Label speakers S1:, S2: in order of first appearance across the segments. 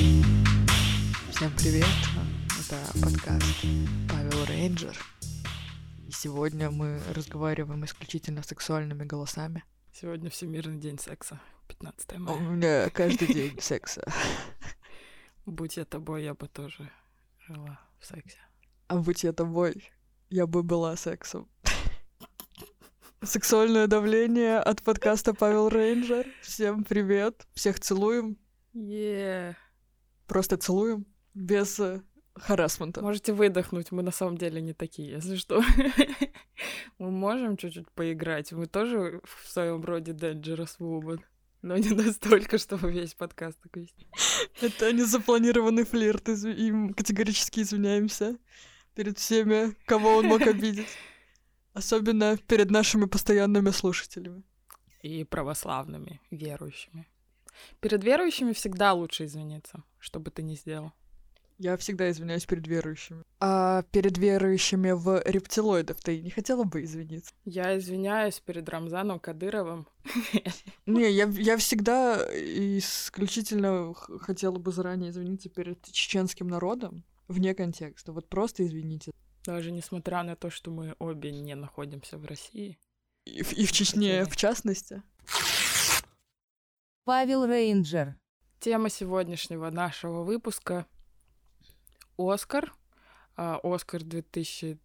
S1: Всем привет! Это подкаст Павел Рейнджер. И сегодня мы разговариваем исключительно сексуальными голосами.
S2: Сегодня Всемирный день секса, 15
S1: У
S2: мая.
S1: меня каждый день секса.
S2: Будь я тобой, я бы тоже жила в сексе.
S1: А будь я тобой, я бы была сексом. Сексуальное давление от подкаста Павел Рейнджер. Всем привет. Всех целуем.
S2: Е,
S1: Просто целуем. Без э, харасмента.
S2: Можете выдохнуть, мы на самом деле не такие, если что. Мы можем чуть-чуть поиграть. Мы тоже в своем роде Dangerous Woman. Но не настолько, чтобы весь подкаст такой.
S1: Это незапланированный флирт. И категорически извиняемся перед всеми, кого он мог обидеть. Особенно перед нашими постоянными слушателями.
S2: И православными, верующими. Перед верующими всегда лучше извиниться, что бы ты ни сделал.
S1: Я всегда извиняюсь перед верующими. А перед верующими в рептилоидов ты не хотела бы извиниться?
S2: Я извиняюсь перед Рамзаном Кадыровым.
S1: Не, я, я всегда исключительно хотела бы заранее извиниться перед чеченским народом вне контекста. Вот просто извините.
S2: Даже несмотря на то, что мы обе не находимся в России.
S1: И, в- и в Чечне, в частности.
S3: Павел Рейнджер.
S2: Тема сегодняшнего нашего выпуска — Оскар. А, Оскар 2000...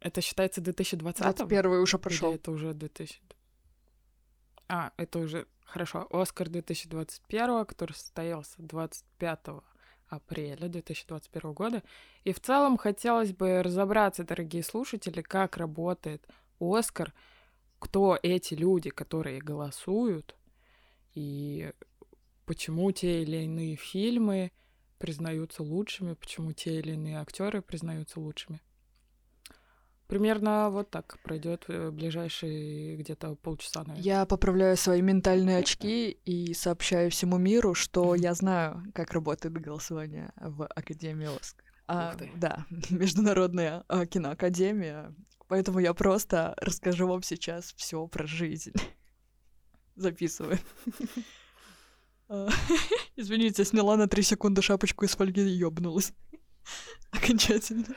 S2: Это считается 2020
S1: 21 уже
S2: Или
S1: прошел.
S2: это уже 2000... А, это уже... Хорошо. Оскар 2021, который состоялся 25 апреля 2021 года. И в целом хотелось бы разобраться, дорогие слушатели, как работает Оскар, кто эти люди, которые голосуют, и почему те или иные фильмы признаются лучшими, почему те или иные актеры признаются лучшими. Примерно вот так пройдет э, ближайшие где-то полчаса, наверное.
S1: Я поправляю свои ментальные очки и сообщаю всему миру, что я знаю, как работает голосование в Академии Оскар. А, да, Международная а, киноакадемия. Поэтому я просто расскажу вам сейчас все про жизнь. Записываю. А, Извините, сняла на три секунды шапочку из фольги и ёбнулась. Окончательно.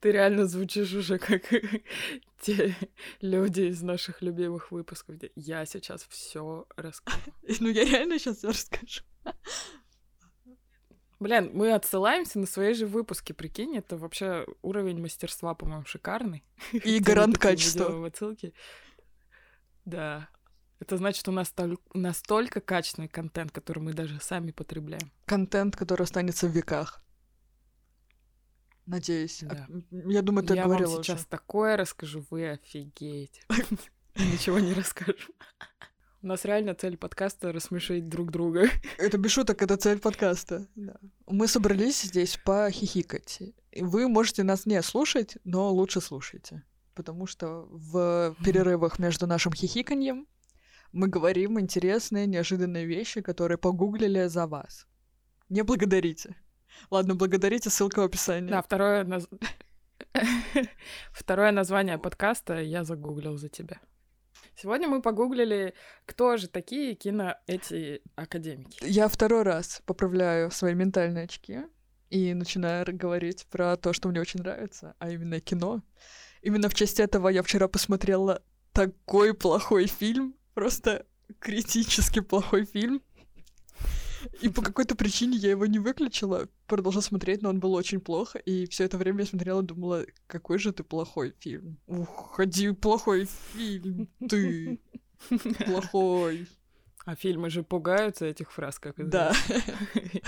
S2: Ты реально звучишь уже как те люди из наших любимых выпусков, где я сейчас все расскажу.
S1: Ну, я реально сейчас все расскажу.
S2: Блин, мы отсылаемся на свои же выпуски, прикинь, это вообще уровень мастерства, по-моему, шикарный.
S1: И гарант качества.
S2: Да. Это значит, у нас тол- настолько качественный контент, который мы даже сами потребляем.
S1: контент, который останется в веках. Надеюсь. А,
S2: Да.
S1: м, Я думаю, ты
S2: Я
S1: говорила
S2: вам сейчас
S1: уже.
S2: такое расскажу, вы офигеете. Ничего не расскажу. У нас реально цель подкаста — рассмешить друг друга.
S1: Это без шуток, это цель подкаста. Да. Мы собрались здесь похихикать. Вы можете нас не слушать, но лучше слушайте. Потому что в перерывах между нашим хихиканьем мы говорим интересные, неожиданные вещи, которые погуглили за вас. Не благодарите. Ладно, благодарите, ссылка в описании.
S2: Да, второе, наз- второе название подкаста я загуглил за тебя. Сегодня мы погуглили, кто же такие кино эти академики.
S1: Я второй раз поправляю свои ментальные очки и начинаю говорить про то, что мне очень нравится, а именно кино. Именно в честь этого я вчера посмотрела такой плохой фильм, просто критически плохой фильм. И по какой-то причине я его не выключила, продолжала смотреть, но он был очень плохо, и все это время я смотрела и думала, какой же ты плохой фильм. Уходи, плохой фильм, ты плохой.
S2: А фильмы же пугаются этих фраз, как
S1: Да.
S2: известно.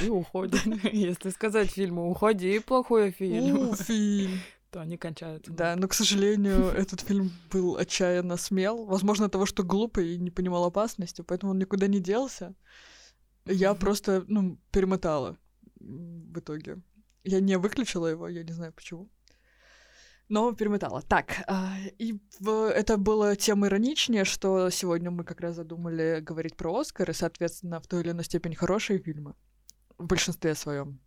S2: И уходят. Если сказать фильму «Уходи, плохой фильм»,
S1: У, фильм.
S2: То они кончаются.
S1: Да, но, к сожалению, этот фильм был отчаянно смел. Возможно, от того, что глупый и не понимал опасности, поэтому он никуда не делся. Я просто, ну, перемотала в итоге. Я не выключила его, я не знаю почему. Но перемотала. Так, а, и это было тем ироничнее, что сегодня мы как раз задумали говорить про Оскар, и, соответственно, в той или иной степени хорошие фильмы. В большинстве своем.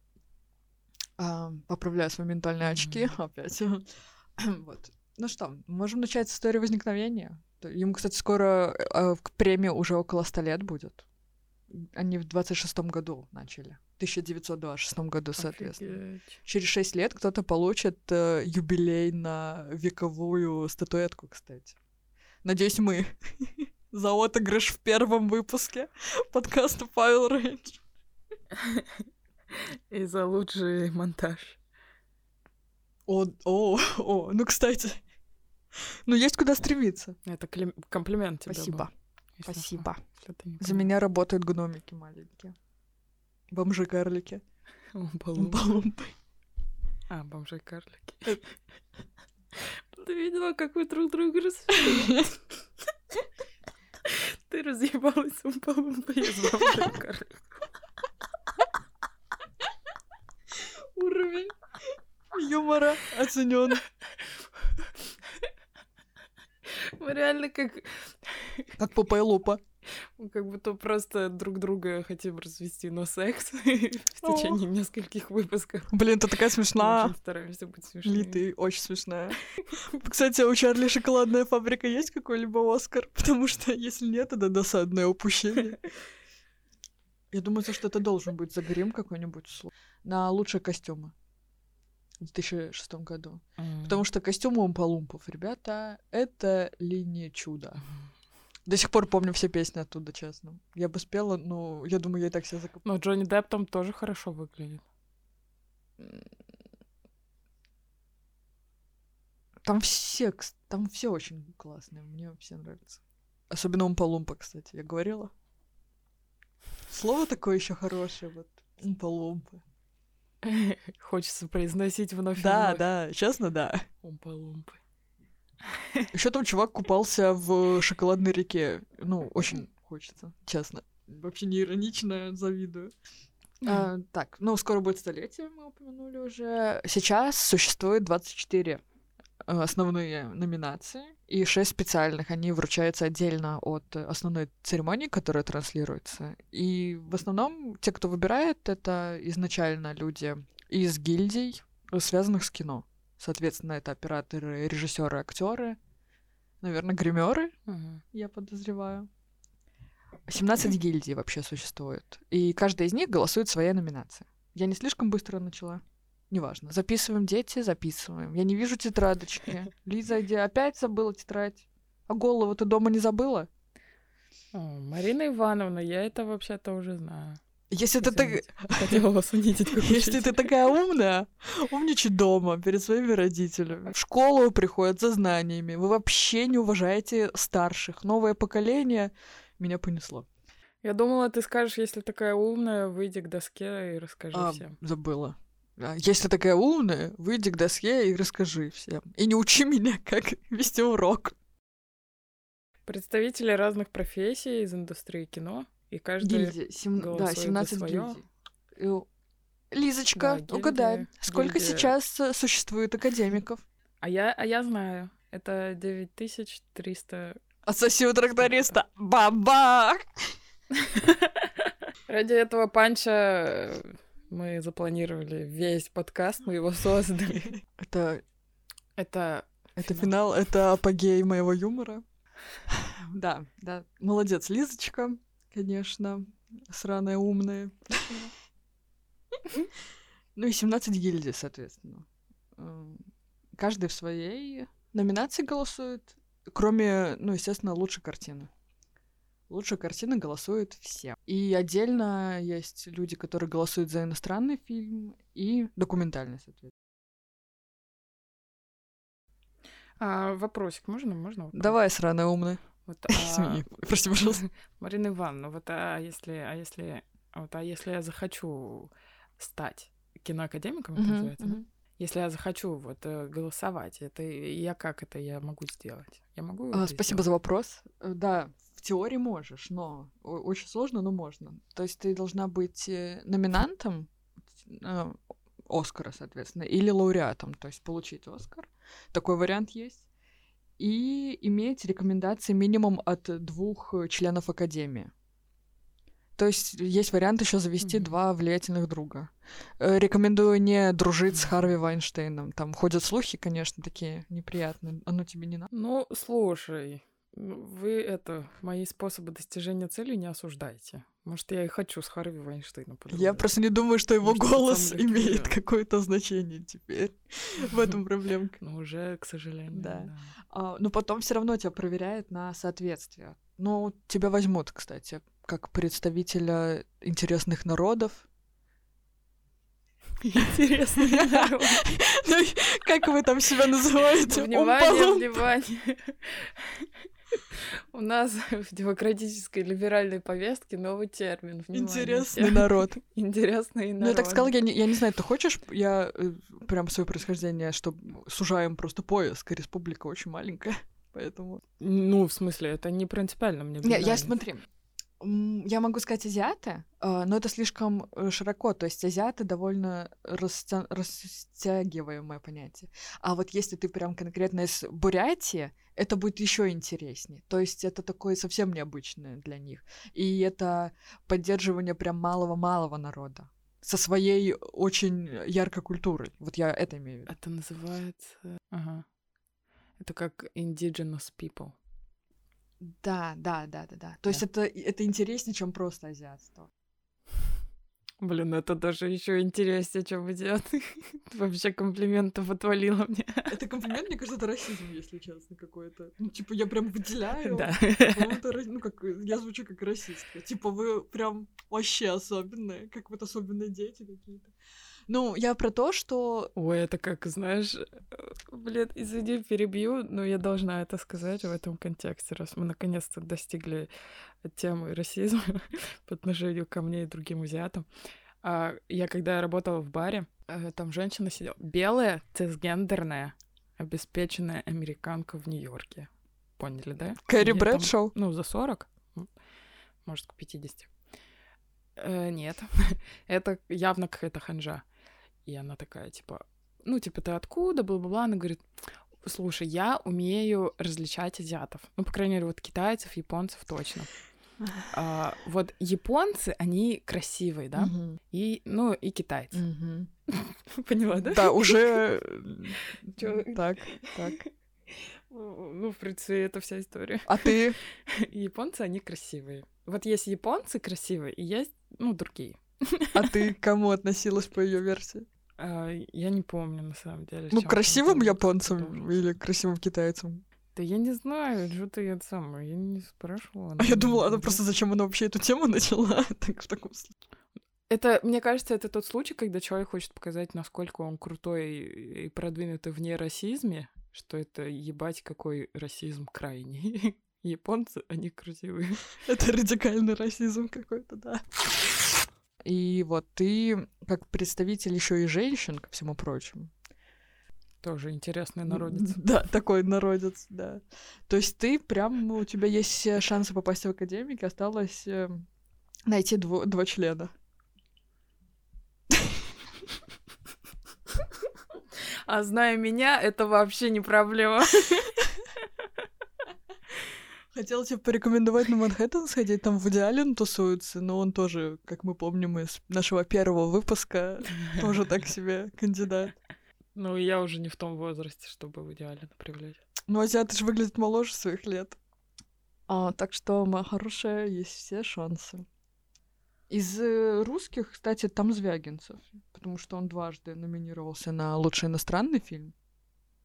S1: А, поправляю свои ментальные очки опять. вот. Ну что, можем начать с истории возникновения. Ему, кстати, скоро э, к премии уже около 100 лет будет. они в 26-м году начали. В 1926 году, соответственно.
S2: Офигеть.
S1: Через 6 лет кто-то получит э, юбилей на вековую статуэтку, кстати. Надеюсь, мы за отыгрыш в первом выпуске подкаста Павел Рейндж.
S2: И за лучший монтаж.
S1: О, о, о, ну, кстати. Ну, есть куда стремиться.
S2: Это клим- комплимент тебе
S1: Спасибо.
S2: был,
S1: Спасибо. За меня работают гномики маленькие. Бомжи-карлики. Умпа-лумпы.
S2: А, бомжи-карлики.
S1: Э.
S2: Ты видела, как вы друг друга рассмеялись? Ты разъебалась умпа-лумпой из бомжей-карликов.
S1: Уровень юмора оценен.
S2: Мы реально как...
S1: Как Попа и Лупа.
S2: Мы как будто просто друг друга хотим развести на секс в течение нескольких выпусков.
S1: Блин, ты такая
S2: Мы
S1: смешная.
S2: Очень стараемся быть смешными.
S1: Ли, ты очень смешная. Кстати, а у Чарли шоколадная фабрика есть какой-либо Оскар? Потому что если нет, это досадное упущение. Я думаю, за что это должен быть за грим какой-нибудь на лучшие костюмы в 2006 году.
S2: М.
S1: Потому что костюмы Умпалумпов, ребята, это линия чуда. До сих пор помню все песни оттуда, честно. Я бы спела, но я думаю, я и так себя закопала.
S2: Но Джонни Депп там тоже хорошо выглядит.
S1: Там все, там все очень классные, мне все нравятся. Особенно Умпалумпа, кстати, я говорила. Слово такое еще хорошее, вот. Умпалумпа.
S2: Хочется произносить вновь
S1: Да,
S2: вновь.
S1: да, честно, да.
S2: Умпа-лумпы.
S1: Еще там чувак купался в шоколадной реке. Ну, очень хочется, честно. Вообще не иронично, завидую. А, так, ну, скоро будет столетие, мы упомянули уже. Сейчас существует 24 э, основные номинации и 6 специальных. Они вручаются отдельно от э, основной церемонии, которая транслируется. И в основном те, кто выбирает, это изначально люди из гильдий, э, связанных с кино. Соответственно, это операторы, режиссеры, актеры, наверное, гримеры,
S2: Мгм.
S1: я подозреваю. 17 гильдий вообще существует. И каждая из них голосует своей номинации. Я не слишком быстро начала. Неважно. Записываем, дети, записываем. Я не вижу тетрадочки. Лиза, иди, опять забыла тетрадь. А голову ты дома не забыла?
S2: О, Марина Ивановна, я это вообще-то уже знаю.
S1: Если ты, так...
S2: Хотела вас унизить
S1: Если ты такая умная, умничай дома перед своими родителями. В школу приходят за знаниями. Вы вообще не уважаете старших. Новое поколение меня понесло.
S2: Я думала, ты скажешь, если такая умная, выйди к доске и расскажи
S1: А,
S2: всем.
S1: забыла. А, Если такая умная, выйди к доске и расскажи всем. И не учи меня, как вести урок.
S2: Представители разных профессий из индустрии кино, и каждый...
S1: Гильдии. Сем- Да,
S2: голосует за
S1: 17
S2: своё.
S1: гильдий. Лизочка,
S2: Да,
S1: угадай,
S2: гильдия-
S1: сколько
S2: гильдия.
S1: сейчас э, существует академиков?
S2: А я, а я знаю. Это 9300...
S1: Отсоси у тракториста. Бабах!
S2: Ради этого панча э, мы запланировали весь подкаст, мы его создали.
S1: Это,
S2: Это...
S1: это финал, это апогей моего юмора. Да, да. Молодец, Лизочка, конечно. Сраная умная. Ну и 17 гильдий, соответственно. Эм, Каждый в своей номинации голосует, кроме, ну, естественно, лучшей картины. Лучшая картина голосуют все. И отдельно есть люди, которые голосуют за иностранный фильм и документальный, соответственно.
S2: А, вопросик, можно? Можно? вопрос?
S1: Давай, сраная умная.
S2: Вот,
S1: Извини,
S2: а,
S1: прости, пожалуйста.
S2: Марина Ивановна, вот а если, а если, вот, а если я захочу стать киноакадемиком, это называется, да? Если я захочу вот э, голосовать, это я как это я могу сделать? Я могу?
S1: А, Спасибо
S2: сделать?
S1: за вопрос. Э, Да, теории можешь, но очень сложно, но можно. То есть ты должна быть э, номинантом э, Оскара, соответственно, или лауреатом, то есть получить Оскар. Такой вариант есть. И иметь рекомендации минимум от двух э, членов Академии. То есть есть вариант еще завести
S2: Мгм.
S1: два влиятельных друга. Э, Рекомендую не дружить с Харви Вайнштейном. Там ходят слухи, конечно, такие неприятные. Оно тебе не надо.
S2: Ну, слушай, вы это, мои способы достижения цели не осуждайте. Может, я и хочу с Харви Вайнштейном
S1: Я просто не думаю, что его Может, голос имеет какое-то значение теперь. В этом проблемка.
S2: Ну, уже, к сожалению.
S1: Да. А, но потом все равно тебя проверяют на соответствие. Ну, тебя возьмут, кстати, как представителя интересных народов.
S2: Интересный народ.
S1: Ну, как вы там себя называете?
S2: Внимание, внимание. У нас в демократической либеральной повестке новый термин.
S1: Внимание, Интересный всем. народ.
S2: Интересный народ.
S1: Ну, я так сказала, я не, я не знаю, ты хочешь, я э, прям свое происхождение, что сужаем просто поиск, республика очень маленькая, поэтому...
S2: Ну, в смысле, это не принципиально мне.
S1: Не, я смотри, я могу сказать азиаты, а, но это слишком э, широко. То есть азиаты довольно растя... растягиваемое понятие. А вот если ты прям конкретно из Бурятии, это будет еще интереснее. То есть это такое совсем необычное для них. И это поддерживание прям малого-малого народа со своей очень яркой культурой. Вот я это имею в виду.
S2: Это называется... Ага. Это как indigenous people.
S1: Да, да, да, да, да. То да. есть это, это интереснее, чем просто азиатство.
S2: Блин, ну это даже еще интереснее, чем азиаты. Вообще комплиментов отвалило мне.
S1: Это комплимент, мне кажется, это расизм, если честно, какой-то. Ну, типа, я прям выделяю.
S2: Да.
S1: Ну, как, я звучу как расистка. Типа, вы прям вообще особенные, как вот особенные дети какие-то. Ну, я про то, что...
S2: Ой, это как, знаешь, блин, извини, перебью, но я должна это сказать в этом контексте, раз мы наконец-то достигли темы расизма по отношению ко мне и другим азиатам. А, я когда работала в баре, э, там женщина сидела, белая, цисгендерная, обеспеченная американка в Нью-Йорке. Поняли, да?
S1: Кэрри Брэдшоу?
S2: Ну, за 40, может, к 50. Э, нет, это явно какая-то ханжа. И она такая, типа, ну, типа, ты откуда, бла-бла-бла. Она говорит, слушай, я умею различать азиатов. Ну, по крайней мере, вот китайцев, японцев точно. А, вот японцы, они красивые, да?
S1: Угу.
S2: И, ну, и китайцы.
S1: Угу.
S2: Поняла, да?
S1: Да, уже... Так, так.
S2: Ну, в принципе, это вся история.
S1: А ты?
S2: Японцы, они красивые. Вот есть японцы красивые, и есть, ну, другие.
S1: А ты к кому относилась по ее версии?
S2: А, я не помню, на самом деле.
S1: Ну, красивым японцам или красивым китайцам?
S2: Да я не знаю, что ты я сам, я не спрашивала.
S1: А я думала, она просто зачем она вообще эту тему начала так, в таком случае.
S2: Это, мне кажется, это тот случай, когда человек хочет показать, насколько он крутой и продвинутый вне расизме, что это ебать какой расизм крайний. Японцы, они красивые.
S1: Это радикальный расизм какой-то, да. И вот ты, как представитель еще и женщин, ко всему прочему.
S2: Тоже интересный народец.
S1: Да, такой народец, да. То есть ты прям, у тебя есть все шансы попасть в академик, осталось э, найти дво, два члена.
S2: А зная меня, это вообще не проблема.
S1: Хотела тебе порекомендовать на Манхэттен сходить, там в Аллен тусуется, но он тоже, как мы помним из нашего первого выпуска, тоже так себе кандидат.
S2: Ну, я уже не в том возрасте, чтобы в идеале привлечь.
S1: Ну, азиаты же выглядят моложе своих лет. А, так что, моя хорошая, есть все шансы. Из э, русских, кстати, там Звягинцев, потому что он дважды номинировался на лучший иностранный фильм.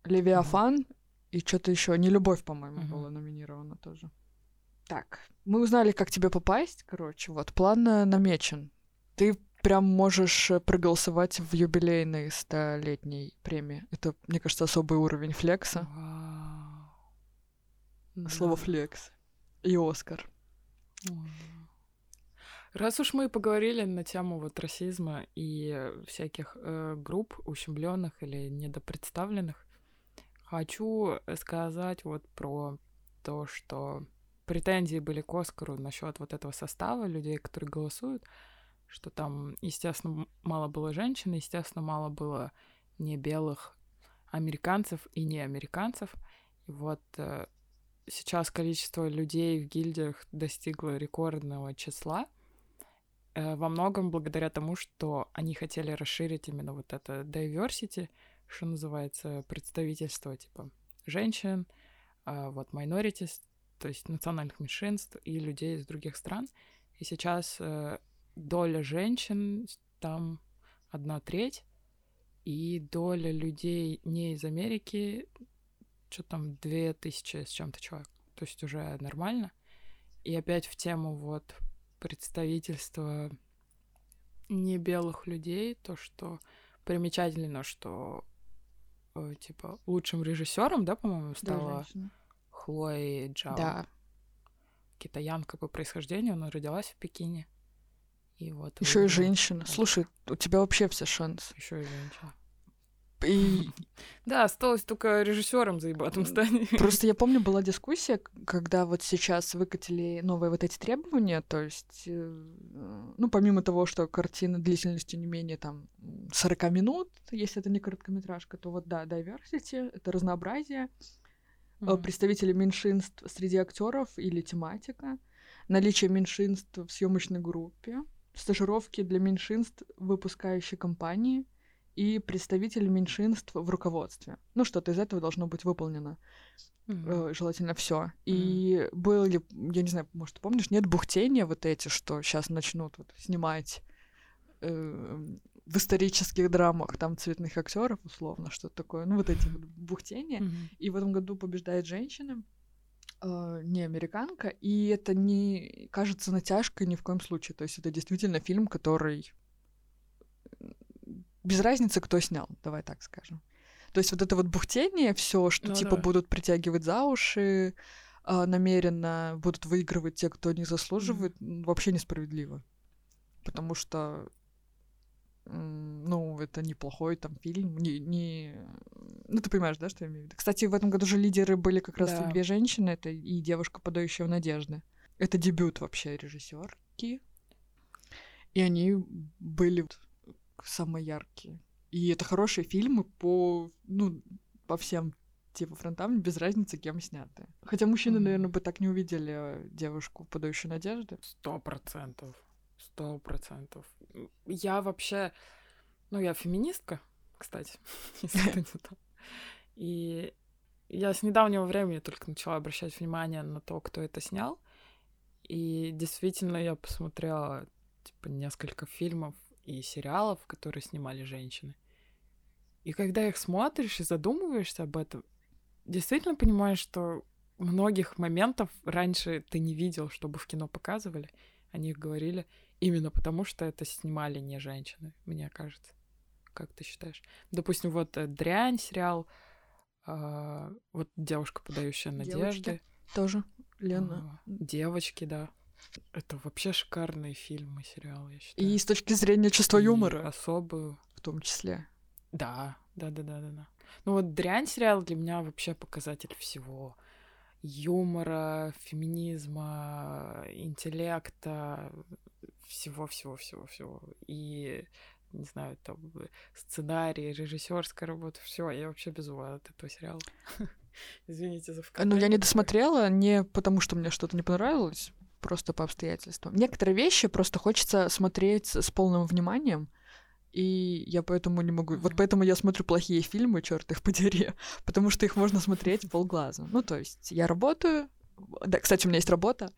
S1: Левиафан и что-то еще. Не любовь, по-моему, uh-huh. была номинирована тоже. Так, мы узнали, как тебе попасть. Короче, вот, план э, намечен. Ты прям можешь э, проголосовать в юбилейной столетней премии. Это, мне кажется, особый уровень флекса.
S2: Wow.
S1: Слово да. флекс. И Оскар.
S2: Раз уж мы поговорили на тему вот расизма и всяких э, групп ущемленных или недопредставленных, Хочу сказать вот про то, что претензии были к Оскару насчет вот этого состава людей, которые голосуют, что там, естественно, мало было женщин, естественно, мало было не белых американцев и не американцев. И вот э, сейчас количество людей в гильдиях достигло рекордного числа, э, во многом благодаря тому, что они хотели расширить именно вот это diversity, что называется, представительство, типа, женщин, а, вот, minorities, то есть национальных меньшинств и людей из других стран. И сейчас э, доля женщин там одна треть, и доля людей не из Америки, что там, две тысячи с чем-то человек. То есть уже нормально. И опять в тему вот представительства не белых людей, то, что примечательно, что типа лучшим режиссером, да, по-моему, стала
S1: Да,
S2: Хлои Джао.
S1: Да.
S2: Китаянка по происхождению, она родилась в Пекине. И вот
S1: Еще и женщина. Слушай, у тебя вообще все шансы.
S2: Еще и женщина.
S1: И
S2: Да, осталось только режиссером заебатым стать.
S1: просто я помню, была дискуссия, когда вот сейчас выкатили новые вот эти требования, то есть, э, ну, помимо того, что картина длительностью не менее там 40 минут, если это не короткометражка, то вот да, diversity, это разнообразие,
S2: Мгм.
S1: представители меньшинств среди актеров или тематика, наличие меньшинств в съемочной группе, стажировки для меньшинств выпускающей компании и представители меньшинств в руководстве. Ну, что-то из этого должно быть выполнено, э, желательно все. И были, я не знаю, может, помнишь, нет бухтения вот эти, что сейчас начнут вот снимать э, в исторических драмах там цветных актеров условно, что-то такое. Ну, вот эти вот бухтения.
S2: Мгм.
S1: И в этом году побеждает женщина, э, не американка, и это не кажется натяжкой ни в коем случае. То есть это действительно фильм, который без разницы, кто снял, давай так скажем. То есть вот это вот бухтение, все, что
S2: Ну
S1: типа
S2: да.
S1: будут притягивать за уши, а, намеренно будут выигрывать те, кто не заслуживает, м, вообще несправедливо. Потому что ну, это неплохой там фильм, не, не... Ну, ты понимаешь, да, что я имею в виду? Кстати, в этом году же лидеры были как раз
S2: Да.
S1: две женщины, это и девушка, подающая в надежды. Это дебют вообще режиссерки. И они были самые яркие. И это хорошие фильмы по, ну, по всем типа фронтам, без разницы, кем сняты. Хотя мужчины,
S2: Мгм.
S1: наверное, бы так не увидели э, девушку, подающую надежды.
S2: Сто процентов. Сто процентов. Я вообще... Ну, я феминистка, кстати, если ты не знал. И я с недавнего времени только начала обращать внимание на то, кто это снял. И действительно, я посмотрела, типа, несколько фильмов и сериалов, которые снимали женщины. И когда их смотришь и задумываешься об этом, действительно понимаешь, что многих моментов раньше ты не видел, чтобы в кино показывали. О них говорили именно потому, что это снимали не женщины, мне кажется. Как ты считаешь? Допустим, вот э, «Дрянь» сериал, а, вот «Девушка, подающая
S1: Девочки.
S2: надежды».
S1: Тоже, Лена.
S2: а, «Девочки», да. Это вообще шикарные фильмы, сериалы, я считаю.
S1: И с точки зрения чувства
S2: И
S1: юмора,
S2: особую.
S1: в том числе.
S2: Да, да, да, да, да, да. Ну вот дрянь сериал для меня вообще показатель всего. Юмора, феминизма, интеллекта, всего, всего, всего, всего. И не знаю, там сценарий, режиссерская работа, все, я вообще без ума от этого сериала. Извините за
S1: Ну, я не досмотрела не потому, что мне что-то не понравилось, просто по обстоятельствам. Некоторые вещи просто хочется смотреть с полным вниманием, и я поэтому не могу... Вот поэтому я смотрю плохие фильмы, черт их подери, потому что их можно смотреть полглаза. Ну, то есть я работаю... Да, кстати, у меня есть работа.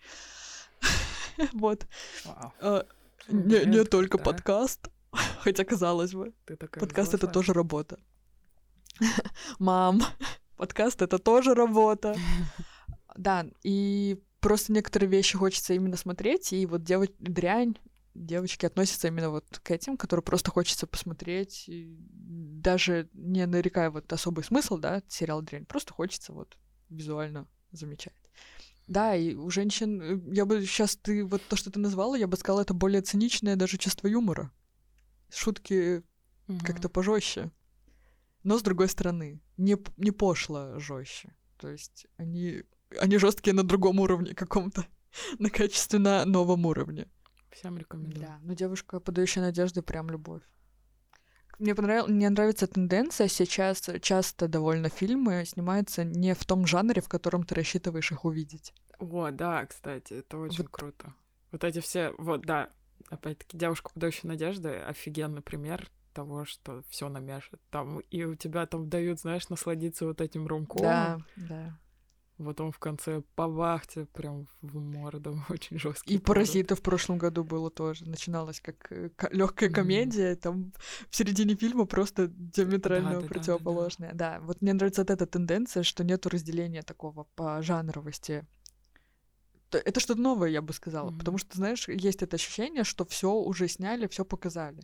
S1: Вот.
S2: Вау.
S1: А, Не только подкаст, хотя казалось бы. Подкаст — это тоже работа. Мам, подкаст — это тоже работа. Да, и просто некоторые вещи хочется именно смотреть, и вот девоч... дрянь, девочки относятся именно вот к этим, которые просто хочется посмотреть, и даже не нарекая вот особый смысл, да, сериал дрянь, просто хочется вот визуально замечать. Да, и у женщин, э, я бы сейчас ты вот то, что ты назвала, я бы сказала, это более циничное даже чувство юмора. Шутки
S2: Мгм.
S1: как-то пожестче. Но с другой стороны, не, не пошло жестче. То есть они, они жесткие на другом уровне каком-то, на качественно новом уровне.
S2: Всем рекомендую.
S1: Да, но девушка, подающая надежды, прям любовь. Мне понравилось, мне нравится тенденция сейчас часто довольно фильмы снимаются не в том жанре, в котором ты рассчитываешь их увидеть.
S2: О, да, кстати, это очень
S1: Вот.
S2: круто. Вот эти все, вот, да, опять-таки, девушка, подающая надежды, офигенный пример того, что все намешано. Там, и у тебя там дают, знаешь, насладиться вот этим румком.
S1: Да, да.
S2: Потом в конце по вахте прям в морду очень жесткий.
S1: И паразиты в прошлом году было тоже. Начиналось как э, легкая комедия, mm-hmm. там в середине фильма просто диаметрально да, да, противоположное. Да, да, да. да, вот мне нравится вот эта тенденция, что нету разделения такого по жанровости это что-то новое, я бы сказала. Mm-hmm. Потому что, знаешь, есть это ощущение, что все уже сняли, все показали.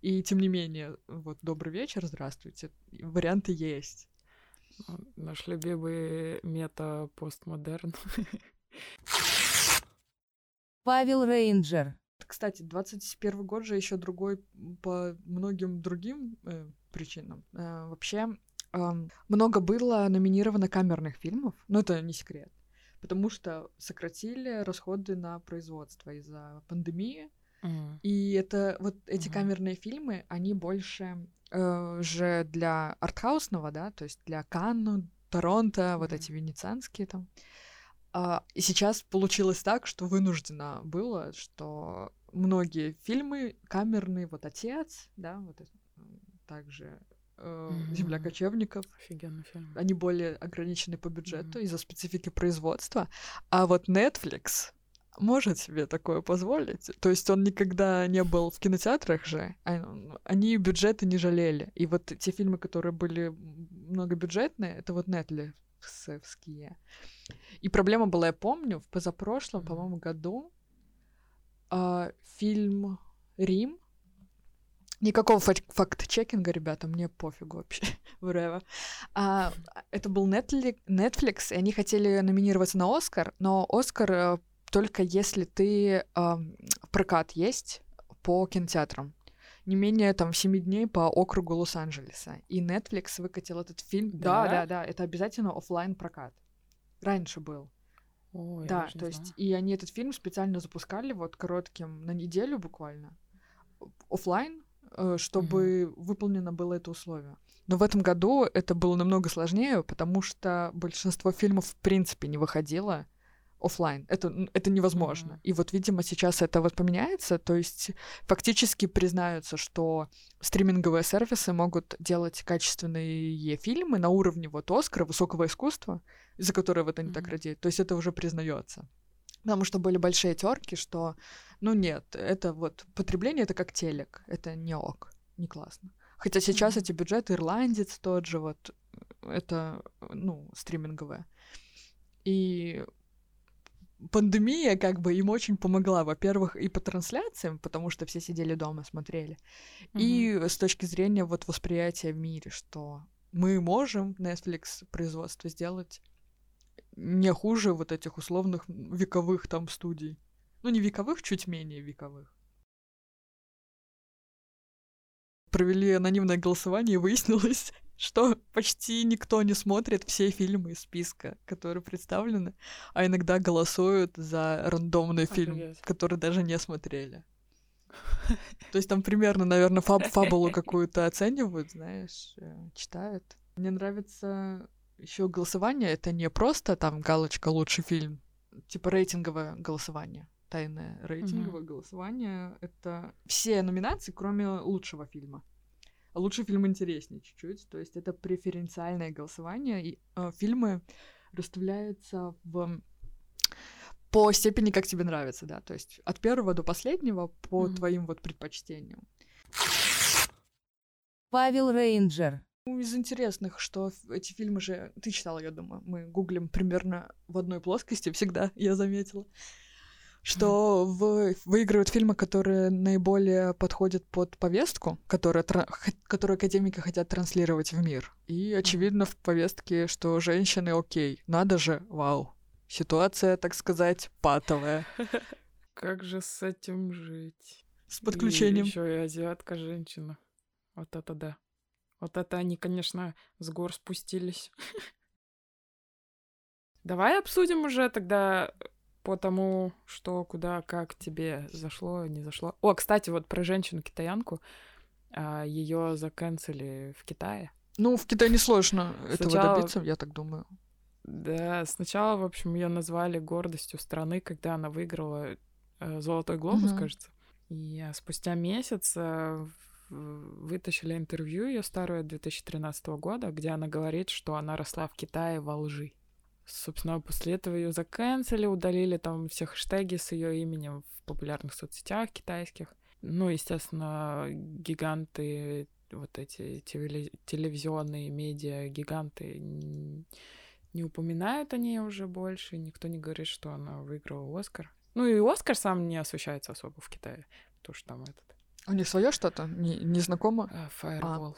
S1: И тем не менее, вот добрый вечер, здравствуйте. Варианты есть.
S2: Наш любимый мета-постмодерн.
S3: Павел Рейнджер.
S1: Кстати, 21 год же еще другой по многим другим э, причинам. Э, вообще, э, много было номинировано камерных фильмов, но это не секрет, потому что сократили расходы на производство из-за пандемии. Mm. И это вот эти mm-hmm. камерные фильмы, они больше э, же для артхаусного, да, то есть для Канну, Торонто, mm-hmm. вот эти венецианские там. А, и сейчас получилось так, что вынуждено было, что многие фильмы камерные, вот отец, да, вот это, также э, mm-hmm. Земля кочевников.
S2: Офигенный фильм.
S1: Они более ограничены по бюджету mm-hmm. из-за специфики производства. А вот Netflix может себе такое позволить. То есть он никогда не был в кинотеатрах же, а, они бюджеты не жалели. И вот те фильмы, которые были многобюджетные, это вот Netflixовские. И проблема была, я помню, в позапрошлом, mm-hmm. по-моему, году а, фильм «Рим», Никакого факт-чекинга, ребята, мне пофигу вообще, whatever. А, это был Netflix, и они хотели номинироваться на Оскар, но Оскар э, только если ты э, прокат есть по кинотеатрам. Не менее там 7 дней по округу Лос-Анджелеса. И Netflix выкатил этот фильм. Да, да, да, да это обязательно офлайн прокат. Раньше был.
S2: Ой,
S1: да, то есть, и они этот фильм специально запускали вот коротким на неделю буквально офлайн, э, чтобы угу. выполнено было это условие. Но в этом году это было намного сложнее, потому что большинство фильмов в принципе не выходило офлайн. Это, это невозможно. Mm-hmm. И вот, видимо, сейчас это вот поменяется, то есть фактически признаются, что стриминговые сервисы могут делать качественные фильмы на уровне вот Оскара, высокого искусства, за которое вот они mm-hmm. так радеют. То есть это уже признается. Потому что были большие терки, что, ну нет, это вот потребление это как телек, это не ок, не классно. Хотя сейчас mm-hmm. эти бюджеты, ирландец тот же, вот, это, ну, стриминговые. И пандемия как бы им очень помогла, во-первых, и по трансляциям, потому что все сидели дома, смотрели, mm-hmm. и с точки зрения вот восприятия в мире, что мы можем Netflix производство сделать не хуже вот этих условных вековых там студий. Ну, не вековых, чуть менее вековых. Провели анонимное голосование, и выяснилось, что почти никто не смотрит все фильмы из списка, которые представлены, а иногда голосуют за рандомный фильм, который даже не смотрели. То есть там примерно, наверное, фаб фабулу какую-то оценивают, знаешь, э, читают. Мне нравится еще голосование. Это не просто там галочка лучший фильм, типа рейтинговое голосование тайное рейтинговое mm-hmm. голосование. Это все номинации, кроме лучшего фильма лучший фильм интереснее чуть-чуть. То есть это преференциальное голосование. И э, фильмы расставляются в по степени, как тебе нравится, да, то есть от первого до последнего по mm-hmm. твоим вот предпочтениям.
S3: Павел Рейнджер.
S1: Ну, из интересных, что эти фильмы же... Ты читала, я думаю. Мы гуглим примерно в одной плоскости всегда, я заметила что в, выигрывают фильмы, которые наиболее подходят под повестку, которую, которую академики хотят транслировать в мир. И очевидно в повестке, что женщины окей, надо же, вау. Ситуация, так сказать, патовая.
S2: Как же с этим жить?
S1: С подключением.
S2: Еще и азиатка женщина. Вот это да. Вот это они, конечно, с гор спустились. Давай обсудим уже тогда по тому, что, куда, как тебе зашло, не зашло. О, кстати, вот про женщину-китаянку. А, Ее заканцели в Китае.
S1: Ну, в Китае несложно сначала... этого добиться, я так думаю.
S2: Да, сначала, в общем, ее назвали гордостью страны, когда она выиграла э, Золотой глобус, угу. кажется. И спустя месяц э, вытащили интервью ее старое 2013 года, где она говорит, что она росла в Китае во лжи. Собственно, после этого ее заканцели, удалили там все хэштеги с ее именем в популярных соцсетях китайских. Ну, естественно, гиганты, вот эти телевиз- телевизионные медиа, гиганты не упоминают о ней уже больше, никто не говорит, что она выиграла Оскар. Ну и Оскар сам не освещается особо в Китае, потому что там этот
S1: У них свое что-то? Не, не знакомо?
S2: э, Firewall.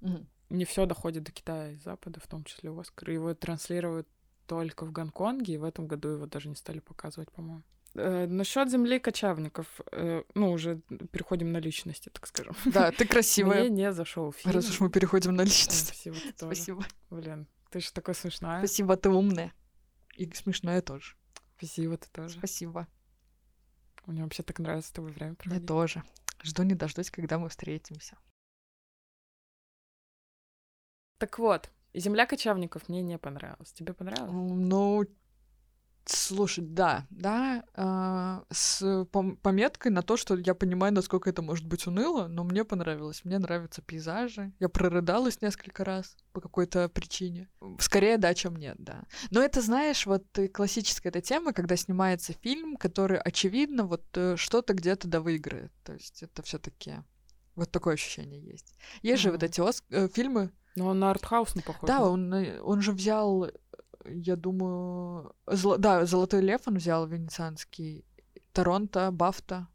S1: Мгм.
S2: Не все доходит до Китая и Запада, в том числе Оскар. Его транслируют только в Гонконге, и в этом году его даже не стали показывать, по-моему. Э, насчет земли кочевников, э, ну, уже переходим на личности, так скажем.
S1: Да, ты
S2: Мне
S1: красивая.
S2: не зашел фильм.
S1: Раз уж мы переходим на личность.
S2: Спасибо, ты тоже.
S1: Спасибо.
S2: Блин, ты же такой смешная.
S1: Спасибо, ты умная. И смешная тоже.
S2: Спасибо, ты тоже.
S1: Спасибо.
S2: Мне вообще так нравится с тобой время проводить.
S1: тоже. Жду не дождусь, когда мы встретимся.
S2: Так вот, «Земля кочевников» мне не понравилась. Тебе понравилось?
S1: Ну, слушай, да, да, а, с пом- пометкой на то, что я понимаю, насколько это может быть уныло, но мне понравилось. Мне нравятся пейзажи. Я прорыдалась несколько раз по какой-то причине. Скорее да, чем нет, да. Но это, знаешь, вот э, классическая эта тема, когда снимается фильм, который, очевидно, вот э, что-то где-то да выиграет. То есть это все таки вот такое ощущение есть. Есть же вот эти ос- э, фильмы,
S2: Ну, он на артхаус не похож.
S1: да, он, э, он же взял, э, я думаю, зло- да, Золотой лев он взял венецианский, Торонто, Бафта,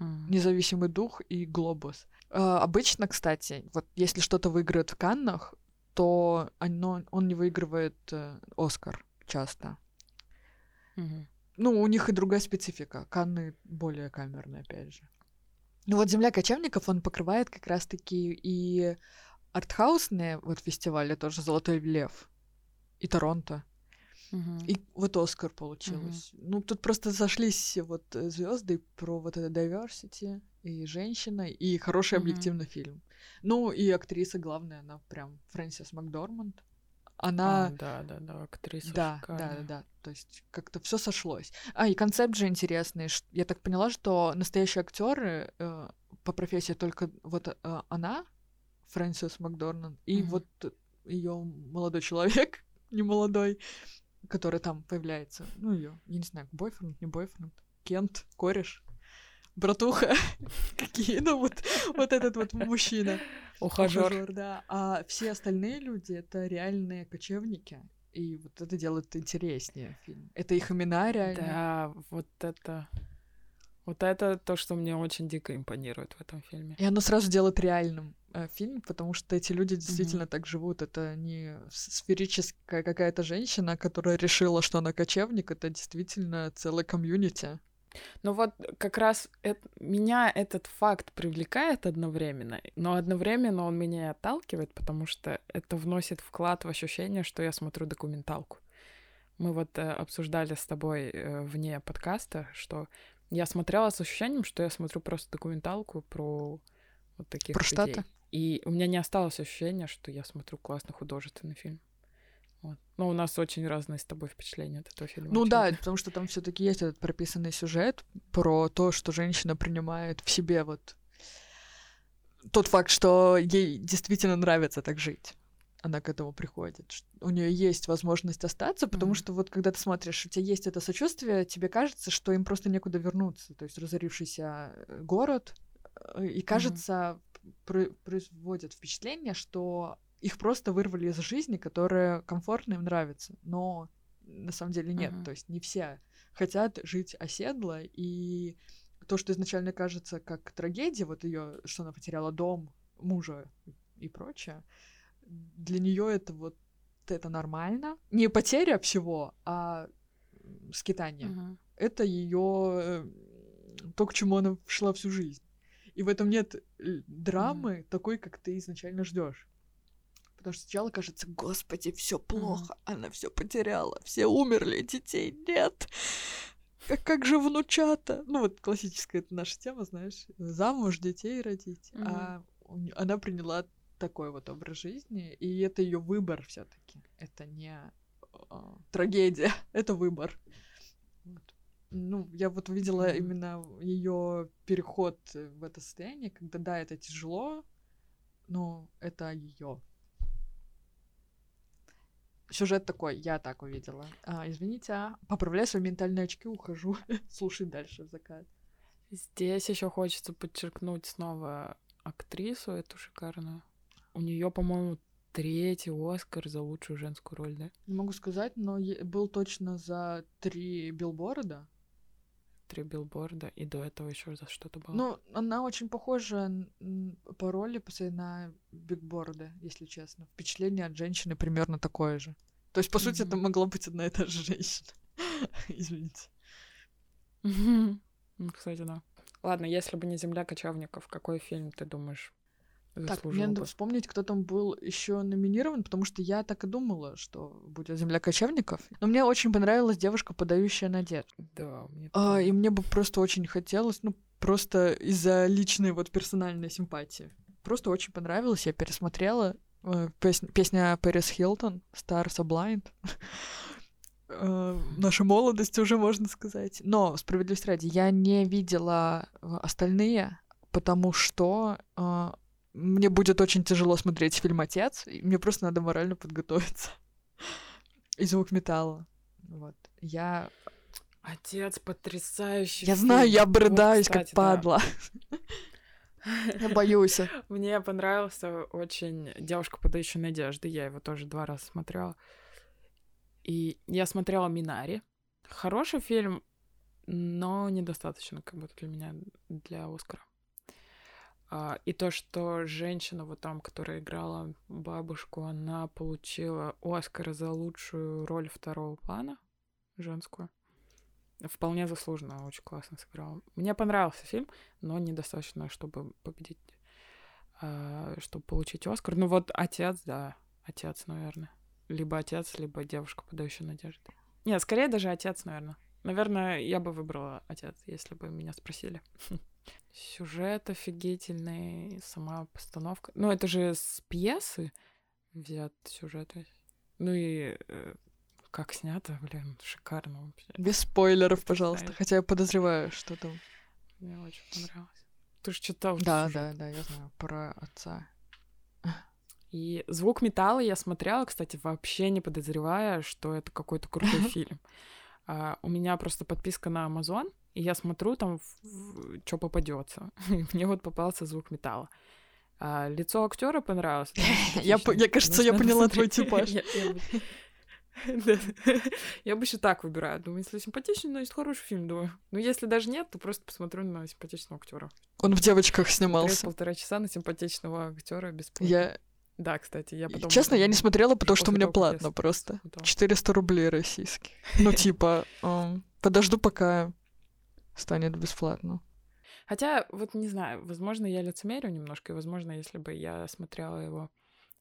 S2: М.
S1: Независимый дух и Глобус. А, обычно, кстати, вот если что-то выиграет в Каннах, то оно, он не выигрывает э, Оскар часто.
S2: Мгм.
S1: Ну, у них и другая специфика. Канны более камерные, опять же. Ну вот «Земля кочевников», он покрывает как раз-таки и артхаусные вот фестивали, тоже «Золотой лев», и Торонто.
S2: Мгм.
S1: И вот Оскар получилось. Ну, тут просто сошлись вот звезды про вот это diversity, и женщина, и хороший
S2: Мгм.
S1: объективный фильм. Ну, и актриса главная, она прям Фрэнсис Макдорманд. Она...
S2: А, да, да, да, актриса
S1: Да, да,
S2: шикарная.
S1: да, да. То есть как-то все сошлось. А, и концепт же интересный. Я так поняла, что настоящие актеры э, по профессии только вот э, она, Фрэнсис Макдорманд, и
S2: Мгм.
S1: вот ее молодой человек, не молодой, который там появляется. Ну, ее, я не знаю, бойфренд, не бойфренд, Кент, кореш, братуха, какие, ну вот, вот этот вот мужчина.
S2: Ухажёр,
S1: да. А все остальные люди это реальные кочевники. И вот это делает интереснее фильм. Это их имена реально.
S2: Да, вот это... Вот это то, что мне очень дико импонирует в этом фильме.
S1: И оно сразу делает реальным э, фильм, потому что эти люди действительно так живут. Это не сферическая какая-то женщина, которая решила, что она кочевник. Это действительно целое комьюнити.
S2: Ну вот как раз эт- меня этот факт привлекает одновременно, но одновременно он меня и отталкивает, потому что это вносит вклад в ощущение, что я смотрю документалку. Мы вот э, обсуждали с тобой э, вне подкаста, что я смотрела с ощущением, что я смотрю просто документалку про вот таких
S1: Про
S2: людей.
S1: Штаты?
S2: И у меня не осталось ощущения, что я смотрю классный художественный фильм. Вот. Но у нас очень разные с тобой впечатления от этого фильма.
S1: Ну да, потому что там все-таки есть этот прописанный сюжет про то, что женщина принимает в себе вот тот факт, что ей действительно нравится так жить. Она к этому приходит. У нее есть возможность остаться, потому
S2: Мгм.
S1: что вот когда ты смотришь, у тебя есть это сочувствие, тебе кажется, что им просто некуда вернуться. То есть разорившийся э, город, э, и кажется, пр- производит впечатление, что их просто вырвали из жизни, которая комфортно им нравится. Но на самом деле нет.
S2: Мгм.
S1: То есть не все хотят жить оседло, и то, что изначально кажется как трагедия, вот ее, что она потеряла дом, мужа и прочее, для нее это вот это нормально. Не потеря всего, а скитание.
S2: Мгм.
S1: Это ее то, к чему она шла всю жизнь. И в этом нет э, драмы такой, как ты изначально ждешь. Потому что сначала кажется, господи, все плохо, она все потеряла, все умерли, детей нет. Как, как же внучата? Ну вот классическая это наша тема, знаешь, замуж, детей родить.
S2: Мгм.
S1: А она приняла такой вот образ жизни, и это ее выбор все-таки. Это не а, трагедия, это выбор. Вот. Ну, я вот видела
S2: Мгм.
S1: именно ее переход в это состояние, когда да, это тяжело, но это ее. Сюжет такой, я так увидела. А, извините, а, поправляю свои ментальные очки, ухожу. Слушай дальше закат.
S2: Здесь еще хочется подчеркнуть снова актрису эту шикарную. У нее, по-моему, третий Оскар за лучшую женскую роль, да?
S1: Не могу сказать, но был точно за три билборда.
S2: Три билборда, и до этого еще за что-то было.
S1: Ну, она очень похожа по роли на бигборды, если честно. Впечатление от женщины примерно такое же. То есть, по сути, это могла быть одна и та же женщина. Извините.
S2: Ну, Кстати, да. Ладно, если бы не «Земля кочевников», какой фильм, ты думаешь,
S1: Так,
S2: заслужил
S1: мне надо
S2: бы?
S1: вспомнить, кто там был еще номинирован, потому что я так и думала, что будет «Земля кочевников». Но мне очень понравилась девушка, подающая надежду.
S2: Да, мне
S1: А, и мне бы просто очень хотелось, ну, просто из-за личной вот персональной симпатии. Просто очень понравилось, я пересмотрела. э, песня, песня Пэрис Хилтон, Stars Are Blind. Э, Наша молодость уже, можно сказать. Но, справедливости ради, я не видела э, остальные, потому что э, мне будет очень тяжело смотреть фильм «Отец», и мне просто надо морально подготовиться. И звук металла. Вот. Я
S2: Отец потрясающий.
S1: я знаю,
S2: фильм.
S1: я
S2: Вот,
S1: брыдаюсь, как
S2: кстати, да.
S1: падла. Я боюсь.
S2: Мне понравился очень «Девушка, подающая надежды». Я его тоже два раза смотрела. И я смотрела «Минари». Хороший фильм, но недостаточно как будто для меня для Оскара. А, И то, что женщина вот там, которая играла бабушку, она получила Оскар за лучшую роль второго плана, женскую. Вполне заслуженно, очень классно сыграла. Мне понравился фильм, но недостаточно, чтобы победить, а, чтобы получить Оскар. Ну вот отец, да, отец, наверное. Либо отец, либо девушка, подающая надежды. Нет, скорее даже отец, наверное. Наверное, я бы выбрала отец, если бы меня спросили. Сюжет офигительный, сама постановка. Ну, это же с пьесы взят сюжет. Ну и э, как снято, блин, шикарно вообще.
S1: Без спойлеров, пожалуйста.
S2: Знаешь.
S1: Хотя я подозреваю, что там.
S2: Мне очень понравилось. Ты же читал
S1: Да,
S2: сюжет.
S1: да, да, я знаю про отца.
S2: И звук металла я смотрела, кстати, вообще не подозревая, что это какой-то крутой фильм. А, у меня просто подписка на Amazon, и я смотрю там, что попадется. Мне вот попался звук металла. А, лицо актера понравилось.
S1: Я я, кажется, я поняла твой типаж.
S2: Я- бы- обычно так выбираю. Думаю, если симпатичный, значит, хороший фильм, думаю. Ну, если даже нет, то просто посмотрю на симпатичного актера.
S1: Он в девочках снимался.
S2: полтора часа на симпатичного актера бесплатно.
S1: Я,
S2: Да, кстати, я потом...
S1: честно, я не смотрела, потому что у меня платно просто.
S2: смотрела.
S1: 400 рублей российских. Ну, типа, эм, подожду, пока станет бесплатно.
S2: Хотя, вот не знаю, возможно, я лицемерю немножко, и, возможно, если бы я смотрела его,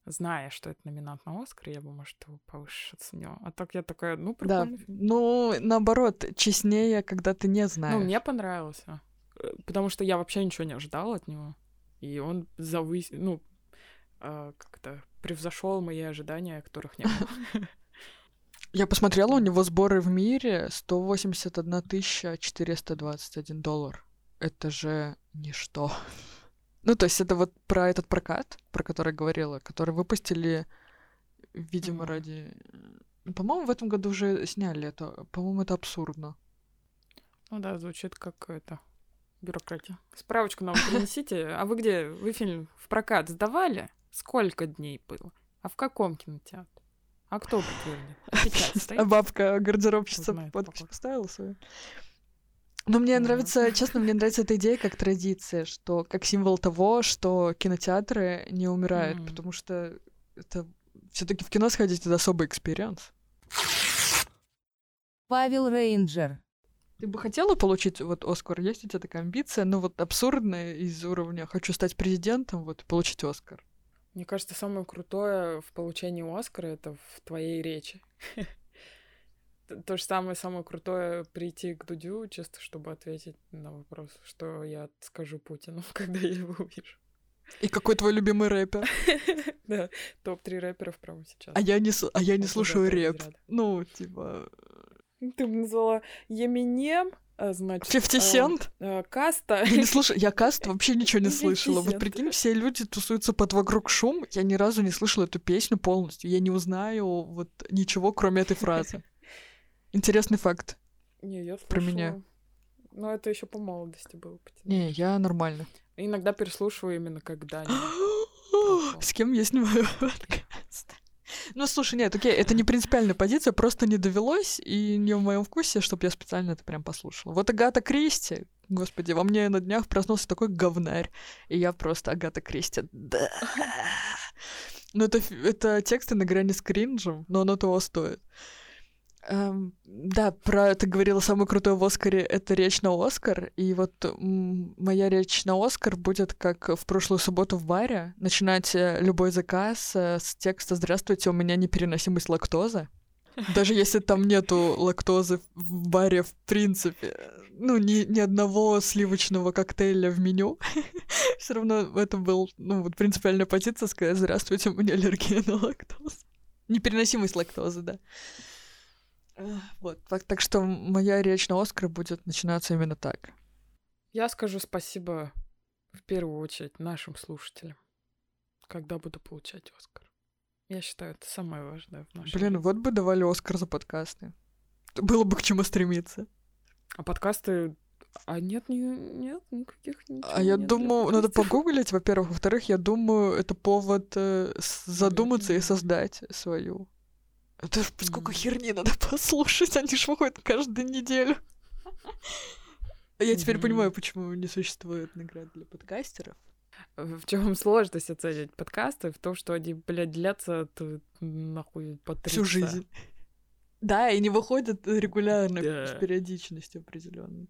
S2: зная, что это номинант на Оскар, я бы, может, его повыше оценила. А так я такая, ну,
S1: Да,
S2: прикольный фильм.
S1: ну, наоборот, честнее, когда ты не знаешь.
S2: Ну, мне понравился. Э, Потому что я вообще ничего не ожидала от него. И он завыс... ну, а, как-то превзошел мои ожидания, которых не было.
S1: Я посмотрела, у него сборы в мире 181 421 доллар. Это же ничто. Ну, то есть это вот про этот прокат, про который говорила, который выпустили, видимо,
S2: Мгм.
S1: ради... э, По-моему, в этом году уже сняли это. По-моему, это абсурдно.
S2: Ну да, звучит как это бюрократия. Справочку нам принесите. А вы где? Вы фильм в прокат сдавали? Сколько дней было? А в каком кинотеатре? А кто подтвердит? А
S1: А бабка, гардеробщица, подпись поставила свою. Но мне нравится, честно, мне нравится эта идея как традиция, что как символ того, что кинотеатры не умирают, потому что это все-таки в кино сходить это особый experience.
S3: Павел Рейнджер.
S1: Ты бы хотела получить вот Оскар? Есть у тебя такая амбиция? Ну вот абсурдная из уровня «хочу стать президентом», вот получить Оскар.
S2: Мне кажется, самое крутое в получении Оскара это в твоей речи. То же самое, самое крутое прийти к Дудю, чисто чтобы ответить на вопрос, что я скажу Путину, когда я его увижу.
S1: И какой твой любимый рэпер?
S2: Да, топ-3 рэперов прямо сейчас.
S1: А я не, а я не слушаю рэп. Ну, типа...
S2: Ты бы назвала Еминем, Значит,
S1: 50
S2: а,
S1: Cent?
S2: а, Каста.
S1: Я не слушаю, я каст вообще ничего не
S2: 50
S1: слышала. Вот прикинь, все люди тусуются под вокруг шум. Я ни разу не слышала эту песню полностью. Я не узнаю вот ничего, кроме этой фразы. Интересный факт.
S2: Не, я
S1: Про меня.
S2: Но это еще по молодости было.
S1: Не, я нормально.
S2: Иногда переслушиваю именно когда
S1: С кем я снимаю? Ну, слушай, нет, окей, это не принципиальная позиция, просто не довелось, и не в моем вкусе, чтобы я специально это прям послушала. Вот Агата Кристи, господи, во мне на днях проснулся такой говнарь, и я просто Агата Кристи, да. Ну, это, это тексты на грани с кринжем, но оно того стоит. Эм, да, про ты говорила самый крутой в Оскаре это речь на Оскар. И вот м, моя речь на Оскар будет как в прошлую субботу в баре. Начинать э, любой заказ э, с текста Здравствуйте, у меня непереносимость лактозы. Даже если там нету лактозы в баре в принципе, ну, ни, ни одного сливочного коктейля в меню, все равно это был, ну, вот принципиальная позиция сказать «Здравствуйте, у меня аллергия на лактозу». Непереносимость лактозы, да. Вот, так, так что моя речь на Оскар будет начинаться именно так.
S2: Я скажу спасибо в первую очередь нашим слушателям, когда буду получать Оскар. Я считаю, это самое важное в нашей
S1: Блин, вот бы давали Оскар за подкасты. Было бы к чему стремиться.
S2: А подкасты... А нет, ни- нет никаких
S1: А я
S2: нет
S1: думаю, надо погуглить, во-первых. Во-вторых, я думаю, это повод э, задуматься и создать свою. Это ж сколько херни надо послушать, они ж выходят каждую неделю. Я теперь понимаю, почему не существует наград для подкастеров.
S2: В чем сложность оценить подкасты? В том, что они, блядь, длятся т- нахуй по три
S1: Всю
S2: часа.
S1: жизнь. Да, и не выходят регулярно,
S2: Да.
S1: с периодичностью определенной.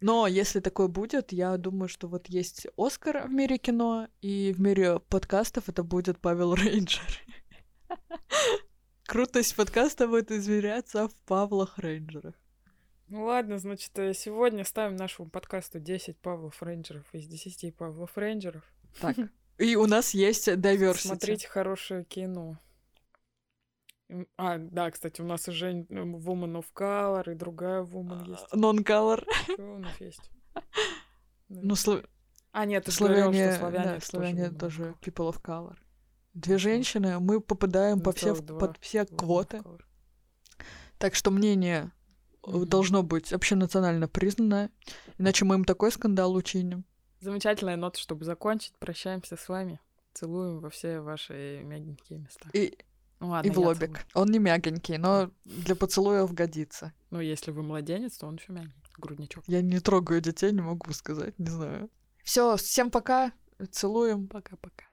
S1: Но если такое будет, я думаю, что вот есть Оскар в мире кино, и в мире подкастов это будет Павел Рейнджер. Крутость подкаста будет измеряться в Павлах Рейнджерах.
S2: Ну ладно, значит, э, сегодня ставим нашему подкасту 10 Павлов Рейнджеров из 10 Павлов Рейнджеров.
S1: Так. И у нас есть diversity.
S2: Смотрите хорошее кино. А, да, кстати, у нас уже м, Woman of Color и другая Woman есть.
S1: Non-color.
S2: Что у нас есть?
S1: Ну, сло-
S2: А, нет, ты
S1: славяне,
S2: что славяне,
S1: да, славяне тоже
S2: Color.
S1: people of color. Две женщины, мы попадаем по все,
S2: 0,2
S1: под все квоты. Так что мнение
S2: Мгм.
S1: должно быть общенационально признано, иначе мы им такой скандал учиним.
S2: Замечательная нота, чтобы закончить. Прощаемся с вами. Целуем во все ваши мягенькие места.
S1: И,
S2: Ну ладно,
S1: и в лобик.
S2: целую.
S1: Он не мягенький, но для поцелуев годится.
S2: Ну, если вы младенец, то он еще мягенький. Грудничок.
S1: Я не трогаю детей, не могу сказать, не знаю. Все, всем пока, целуем.
S2: Пока-пока.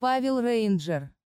S3: Павел Рейнджер.